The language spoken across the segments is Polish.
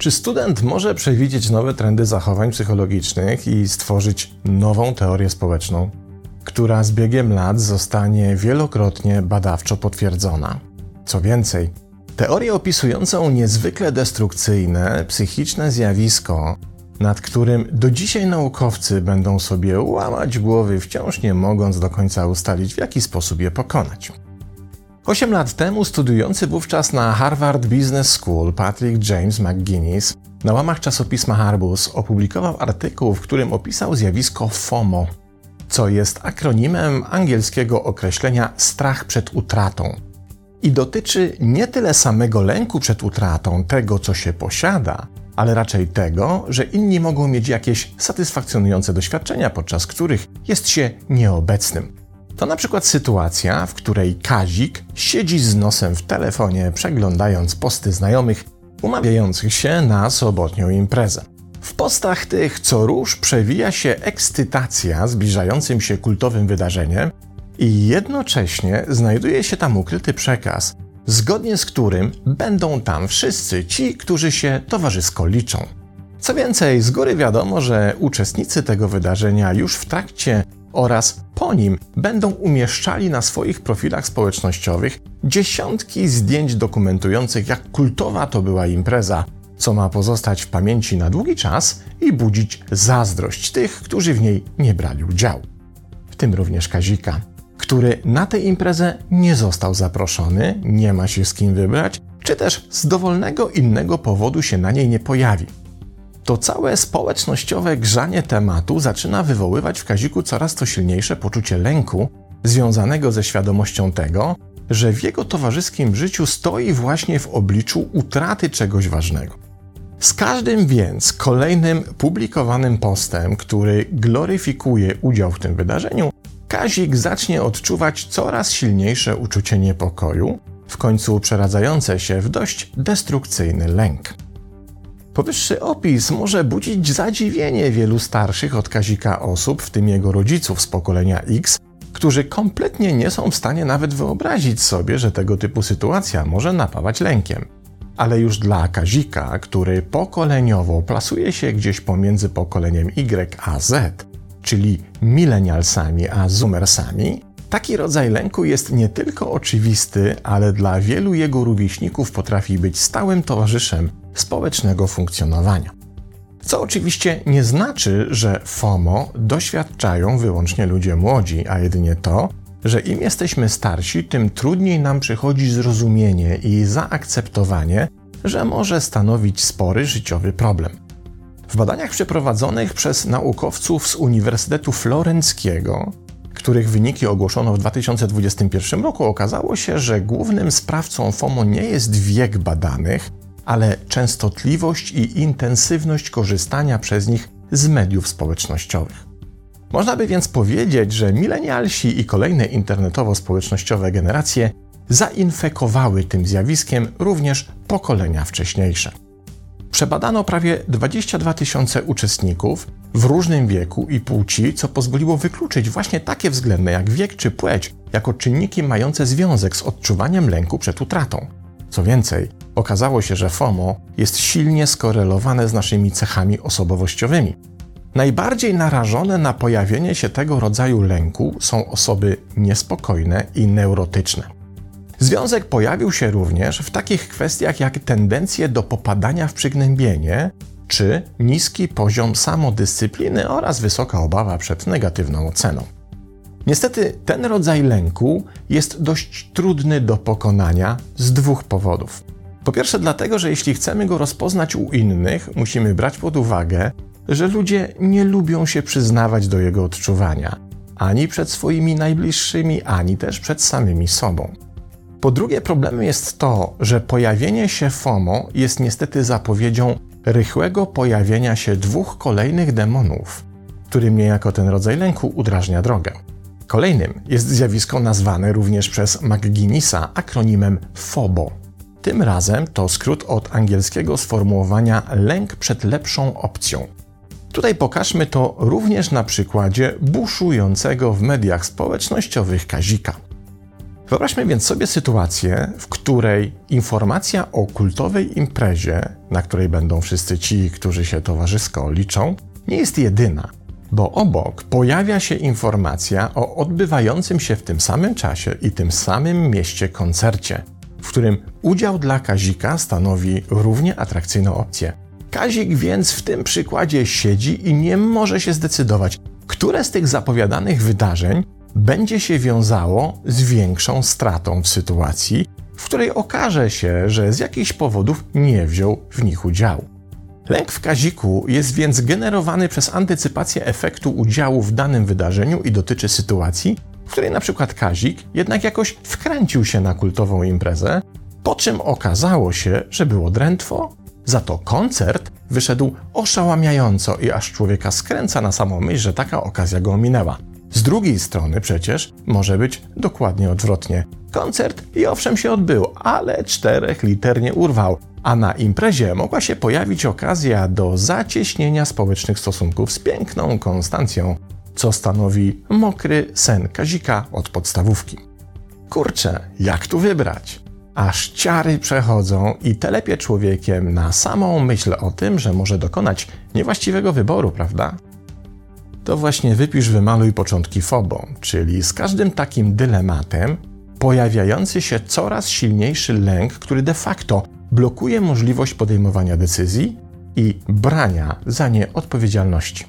Czy student może przewidzieć nowe trendy zachowań psychologicznych i stworzyć nową teorię społeczną, która z biegiem lat zostanie wielokrotnie badawczo potwierdzona? Co więcej, teorię opisującą niezwykle destrukcyjne, psychiczne zjawisko, nad którym do dzisiaj naukowcy będą sobie łamać głowy, wciąż nie mogąc do końca ustalić, w jaki sposób je pokonać. Osiem lat temu studiujący wówczas na Harvard Business School Patrick James McGuinness na łamach czasopisma Harbus opublikował artykuł, w którym opisał zjawisko FOMO, co jest akronimem angielskiego określenia strach przed utratą. I dotyczy nie tyle samego lęku przed utratą tego, co się posiada, ale raczej tego, że inni mogą mieć jakieś satysfakcjonujące doświadczenia, podczas których jest się nieobecnym. To na przykład sytuacja, w której Kazik siedzi z nosem w telefonie, przeglądając posty znajomych umawiających się na sobotnią imprezę. W postach tych co róż przewija się ekscytacja zbliżającym się kultowym wydarzeniem i jednocześnie znajduje się tam ukryty przekaz, zgodnie z którym będą tam wszyscy ci, którzy się towarzysko liczą. Co więcej, z góry wiadomo, że uczestnicy tego wydarzenia już w trakcie oraz po nim będą umieszczali na swoich profilach społecznościowych dziesiątki zdjęć dokumentujących, jak kultowa to była impreza, co ma pozostać w pamięci na długi czas i budzić zazdrość tych, którzy w niej nie brali udziału. W tym również Kazika, który na tę imprezę nie został zaproszony, nie ma się z kim wybrać, czy też z dowolnego innego powodu się na niej nie pojawi to całe społecznościowe grzanie tematu zaczyna wywoływać w Kaziku coraz to silniejsze poczucie lęku związanego ze świadomością tego, że w jego towarzyskim życiu stoi właśnie w obliczu utraty czegoś ważnego. Z każdym więc kolejnym publikowanym postem, który gloryfikuje udział w tym wydarzeniu, Kazik zacznie odczuwać coraz silniejsze uczucie niepokoju, w końcu przeradzające się w dość destrukcyjny lęk. Powyższy opis może budzić zadziwienie wielu starszych od Kazika osób, w tym jego rodziców z pokolenia X, którzy kompletnie nie są w stanie nawet wyobrazić sobie, że tego typu sytuacja może napawać lękiem. Ale już dla Kazika, który pokoleniowo plasuje się gdzieś pomiędzy pokoleniem Y a Z, czyli milenialsami a zoomersami, taki rodzaj lęku jest nie tylko oczywisty, ale dla wielu jego rówieśników potrafi być stałym towarzyszem społecznego funkcjonowania. Co oczywiście nie znaczy, że FOMO doświadczają wyłącznie ludzie młodzi, a jedynie to, że im jesteśmy starsi, tym trudniej nam przychodzi zrozumienie i zaakceptowanie, że może stanowić spory życiowy problem. W badaniach przeprowadzonych przez naukowców z Uniwersytetu Florenckiego, których wyniki ogłoszono w 2021 roku, okazało się, że głównym sprawcą FOMO nie jest wiek badanych, ale częstotliwość i intensywność korzystania przez nich z mediów społecznościowych. Można by więc powiedzieć, że milenialsi i kolejne internetowo-społecznościowe generacje zainfekowały tym zjawiskiem również pokolenia wcześniejsze. Przebadano prawie 22 tysiące uczestników w różnym wieku i płci, co pozwoliło wykluczyć właśnie takie względy jak wiek czy płeć jako czynniki mające związek z odczuwaniem lęku przed utratą. Co więcej, okazało się, że FOMO jest silnie skorelowane z naszymi cechami osobowościowymi. Najbardziej narażone na pojawienie się tego rodzaju lęku są osoby niespokojne i neurotyczne. Związek pojawił się również w takich kwestiach jak tendencje do popadania w przygnębienie, czy niski poziom samodyscypliny oraz wysoka obawa przed negatywną oceną. Niestety ten rodzaj lęku jest dość trudny do pokonania z dwóch powodów. Po pierwsze, dlatego, że jeśli chcemy go rozpoznać u innych, musimy brać pod uwagę, że ludzie nie lubią się przyznawać do jego odczuwania ani przed swoimi najbliższymi, ani też przed samymi sobą. Po drugie, problemem jest to, że pojawienie się FOMO jest niestety zapowiedzią rychłego pojawienia się dwóch kolejnych demonów, którym niejako ten rodzaj lęku udrażnia drogę. Kolejnym jest zjawisko nazwane również przez McGuinnessa akronimem FOBO. Tym razem to skrót od angielskiego sformułowania lęk przed lepszą opcją. Tutaj pokażmy to również na przykładzie buszującego w mediach społecznościowych Kazika. Wyobraźmy więc sobie sytuację, w której informacja o kultowej imprezie, na której będą wszyscy ci, którzy się towarzysko liczą, nie jest jedyna, bo obok pojawia się informacja o odbywającym się w tym samym czasie i tym samym mieście koncercie, w którym udział dla Kazika stanowi równie atrakcyjną opcję. Kazik więc w tym przykładzie siedzi i nie może się zdecydować, które z tych zapowiadanych wydarzeń będzie się wiązało z większą stratą w sytuacji, w której okaże się, że z jakichś powodów nie wziął w nich udziału. Lęk w kaziku jest więc generowany przez antycypację efektu udziału w danym wydarzeniu i dotyczy sytuacji, w której na przykład kazik jednak jakoś wkręcił się na kultową imprezę, po czym okazało się, że było drętwo, za to koncert wyszedł oszałamiająco i aż człowieka skręca na samą myśl, że taka okazja go ominęła. Z drugiej strony przecież może być dokładnie odwrotnie. Koncert i owszem się odbył, ale czterech liter nie urwał, a na imprezie mogła się pojawić okazja do zacieśnienia społecznych stosunków z piękną Konstancją, co stanowi mokry sen Kazika od podstawówki. Kurczę, jak tu wybrać? Aż ciary przechodzą i telepie człowiekiem na samą myśl o tym, że może dokonać niewłaściwego wyboru, prawda? To właśnie wypisz, wymaluj początki fobą, czyli z każdym takim dylematem pojawiający się coraz silniejszy lęk, który de facto blokuje możliwość podejmowania decyzji i brania za nie odpowiedzialności.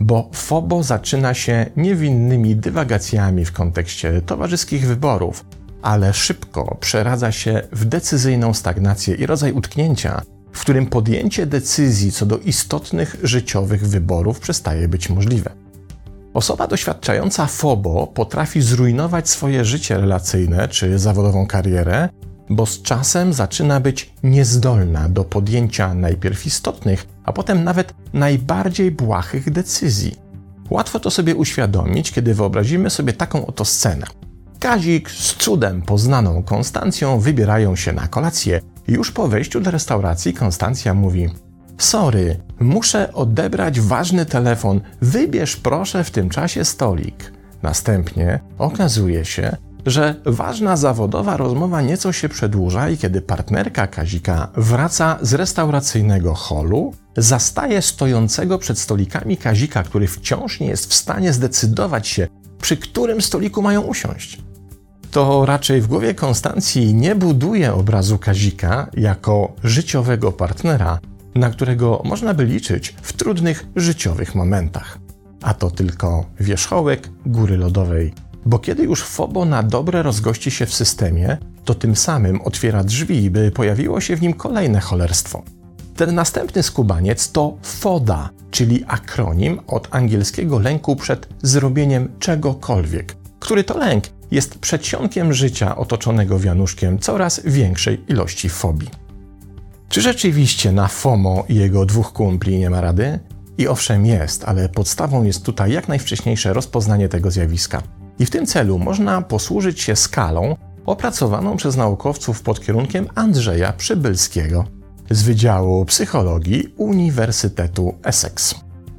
Bo FOBO zaczyna się niewinnymi dywagacjami w kontekście towarzyskich wyborów, ale szybko przeradza się w decyzyjną stagnację i rodzaj utknięcia, w którym podjęcie decyzji co do istotnych życiowych wyborów przestaje być możliwe. Osoba doświadczająca FOBO potrafi zrujnować swoje życie relacyjne czy zawodową karierę, bo z czasem zaczyna być niezdolna do podjęcia najpierw istotnych, a potem nawet najbardziej błahych decyzji. Łatwo to sobie uświadomić, kiedy wyobrazimy sobie taką oto scenę. Kazik z cudem poznaną Konstancją wybierają się na kolację. Już po wejściu do restauracji Konstancja mówi: Sorry, muszę odebrać ważny telefon, wybierz proszę w tym czasie stolik. Następnie okazuje się, że ważna zawodowa rozmowa nieco się przedłuża i kiedy partnerka Kazika wraca z restauracyjnego holu, zastaje stojącego przed stolikami Kazika, który wciąż nie jest w stanie zdecydować się, przy którym stoliku mają usiąść. To raczej w głowie Konstancji nie buduje obrazu Kazika jako życiowego partnera, na którego można by liczyć w trudnych życiowych momentach. A to tylko wierzchołek góry lodowej bo kiedy już FOBO na dobre rozgości się w systemie, to tym samym otwiera drzwi, by pojawiło się w nim kolejne cholerstwo. Ten następny skubaniec to FODA, czyli akronim od angielskiego lęku przed zrobieniem czegokolwiek, który to lęk jest przedsionkiem życia otoczonego wianuszkiem coraz większej ilości fobii. Czy rzeczywiście na FOMO i jego dwóch kumpli nie ma rady? I owszem jest, ale podstawą jest tutaj jak najwcześniejsze rozpoznanie tego zjawiska. I w tym celu można posłużyć się skalą opracowaną przez naukowców pod kierunkiem Andrzeja Przybylskiego z Wydziału Psychologii Uniwersytetu Essex,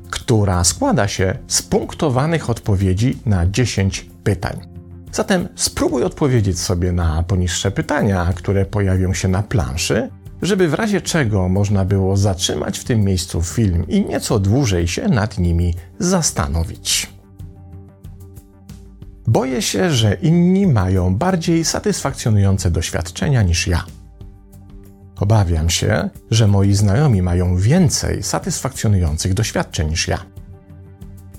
która składa się z punktowanych odpowiedzi na 10 pytań. Zatem spróbuj odpowiedzieć sobie na poniższe pytania, które pojawią się na planszy, żeby w razie czego można było zatrzymać w tym miejscu film i nieco dłużej się nad nimi zastanowić. Boję się, że inni mają bardziej satysfakcjonujące doświadczenia niż ja. Obawiam się, że moi znajomi mają więcej satysfakcjonujących doświadczeń niż ja.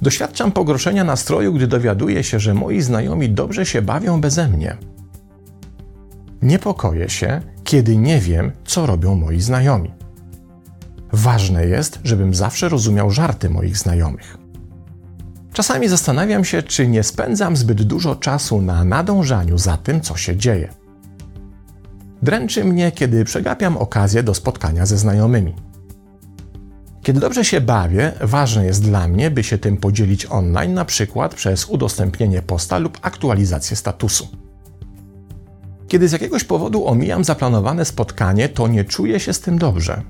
Doświadczam pogorszenia nastroju, gdy dowiaduję się, że moi znajomi dobrze się bawią beze mnie. Niepokoję się, kiedy nie wiem, co robią moi znajomi. Ważne jest, żebym zawsze rozumiał żarty moich znajomych. Czasami zastanawiam się, czy nie spędzam zbyt dużo czasu na nadążaniu za tym, co się dzieje. Dręczy mnie, kiedy przegapiam okazję do spotkania ze znajomymi. Kiedy dobrze się bawię, ważne jest dla mnie, by się tym podzielić online, na przykład przez udostępnienie posta lub aktualizację statusu. Kiedy z jakiegoś powodu omijam zaplanowane spotkanie, to nie czuję się z tym dobrze.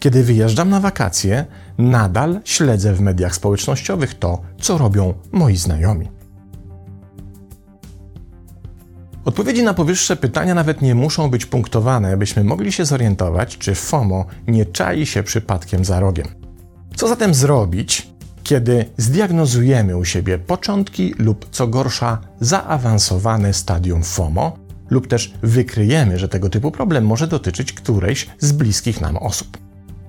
Kiedy wyjeżdżam na wakacje, nadal śledzę w mediach społecznościowych to, co robią moi znajomi. Odpowiedzi na powyższe pytania nawet nie muszą być punktowane, byśmy mogli się zorientować, czy FOMO nie czai się przypadkiem za rogiem. Co zatem zrobić, kiedy zdiagnozujemy u siebie początki lub co gorsza zaawansowane stadium FOMO, lub też wykryjemy, że tego typu problem może dotyczyć którejś z bliskich nam osób.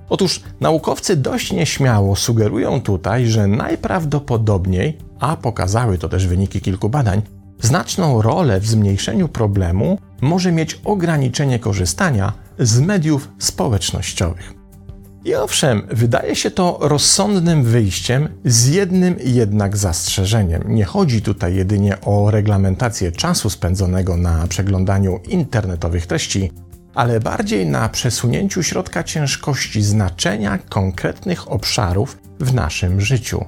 Otóż naukowcy dość nieśmiało sugerują tutaj, że najprawdopodobniej, a pokazały to też wyniki kilku badań, znaczną rolę w zmniejszeniu problemu może mieć ograniczenie korzystania z mediów społecznościowych. I owszem, wydaje się to rozsądnym wyjściem z jednym jednak zastrzeżeniem. Nie chodzi tutaj jedynie o reglamentację czasu spędzonego na przeglądaniu internetowych treści, ale bardziej na przesunięciu środka ciężkości znaczenia konkretnych obszarów w naszym życiu.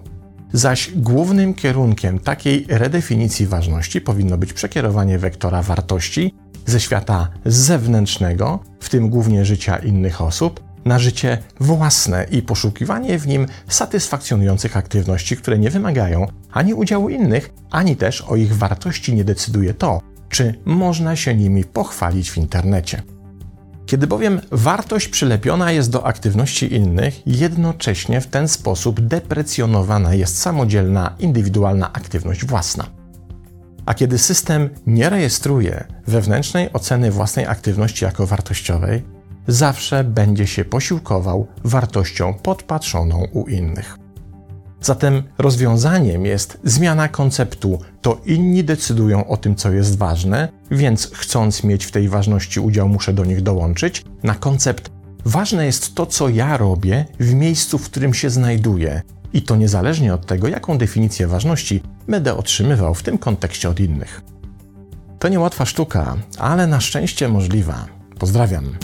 Zaś głównym kierunkiem takiej redefinicji ważności powinno być przekierowanie wektora wartości ze świata zewnętrznego, w tym głównie życia innych osób, na życie własne i poszukiwanie w nim satysfakcjonujących aktywności, które nie wymagają ani udziału innych, ani też o ich wartości nie decyduje to, czy można się nimi pochwalić w internecie. Kiedy bowiem wartość przylepiona jest do aktywności innych, jednocześnie w ten sposób deprecjonowana jest samodzielna, indywidualna aktywność własna. A kiedy system nie rejestruje wewnętrznej oceny własnej aktywności jako wartościowej, zawsze będzie się posiłkował wartością podpatrzoną u innych. Zatem rozwiązaniem jest zmiana konceptu to inni decydują o tym, co jest ważne, więc chcąc mieć w tej ważności udział, muszę do nich dołączyć, na koncept ważne jest to, co ja robię w miejscu, w którym się znajduję. I to niezależnie od tego, jaką definicję ważności będę otrzymywał w tym kontekście od innych. To niełatwa sztuka, ale na szczęście możliwa. Pozdrawiam.